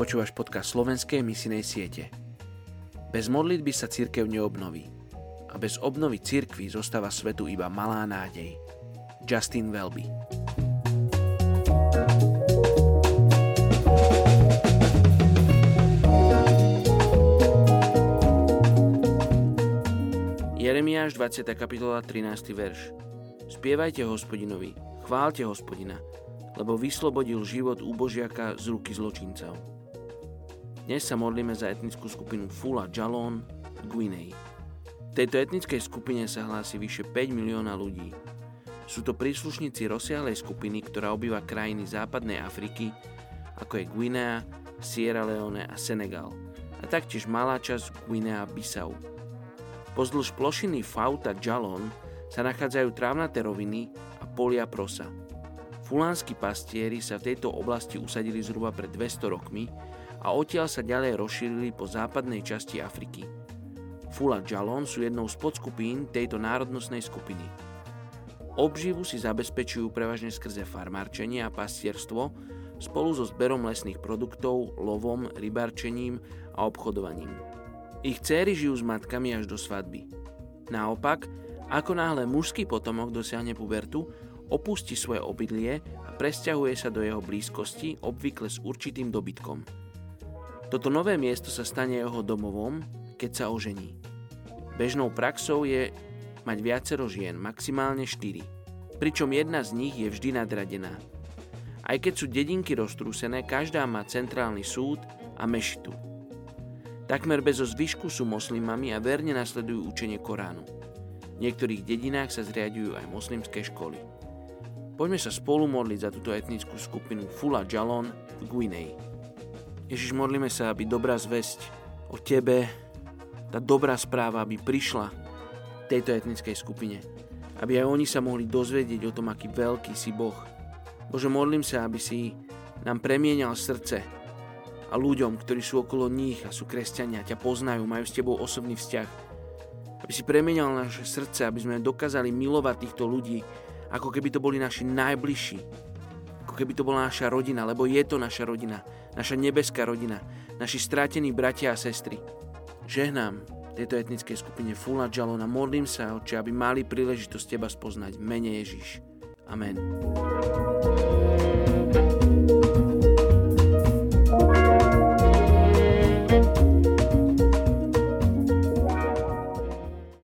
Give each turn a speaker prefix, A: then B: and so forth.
A: Počúvaš podcast slovenskej misinej siete. Bez modlitby sa církev neobnoví. A bez obnovy církvy zostáva svetu iba malá nádej. Justin Welby Jeremiáš 20. kapitola 13. verš Spievajte hospodinovi, chválte hospodina, lebo vyslobodil život úbožiaka z ruky zločincov. Dnes sa modlíme za etnickú skupinu Fula Jalon v Guinei. V tejto etnickej skupine sa hlási vyše 5 milióna ľudí. Sú to príslušníci rozsiahlej skupiny, ktorá obýva krajiny západnej Afriky, ako je Guinea, Sierra Leone a Senegal, a taktiež malá časť Guinea Bissau. Pozdĺž plošiny Fauta Jalon sa nachádzajú trávnaté roviny a polia prosa – Fulánsky pastieri sa v tejto oblasti usadili zhruba pred 200 rokmi a odtiaľ sa ďalej rozšírili po západnej časti Afriky. Fula Jalon sú jednou z podskupín tejto národnostnej skupiny. Obživu si zabezpečujú prevažne skrze farmárčenie a pastierstvo spolu so zberom lesných produktov, lovom, rybarčením a obchodovaním. Ich céry žijú s matkami až do svadby. Naopak, ako náhle mužský potomok dosiahne pubertu, opustí svoje obydlie a presťahuje sa do jeho blízkosti, obvykle s určitým dobytkom. Toto nové miesto sa stane jeho domovom, keď sa ožení. Bežnou praxou je mať viacero žien, maximálne 4, pričom jedna z nich je vždy nadradená. Aj keď sú dedinky roztrúsené, každá má centrálny súd a mešitu. Takmer bez zvyšku sú moslimami a verne nasledujú učenie Koránu. V niektorých dedinách sa zriadujú aj moslimské školy. Poďme sa spolu modliť za túto etnickú skupinu Fula Jalon v Guinei. Ježiš, modlíme sa, aby dobrá zväzť o Tebe, tá dobrá správa, aby prišla tejto etnickej skupine. Aby aj oni sa mohli dozvedieť o tom, aký veľký si Boh. Bože, modlím sa, aby si nám premienial srdce a ľuďom, ktorí sú okolo nich a sú kresťania, ťa poznajú, majú s Tebou osobný vzťah. Aby si premienial naše srdce, aby sme dokázali milovať týchto ľudí, ako keby to boli naši najbližší. Keby to bola naša rodina, lebo je to naša rodina, naša nebeská rodina, naši strátení bratia a sestry. Žehnám tejto etnickej skupine Fula Jalona, modlím sa, Oče, aby mali príležitosť Teba spoznať. Mene Ježiš. Amen.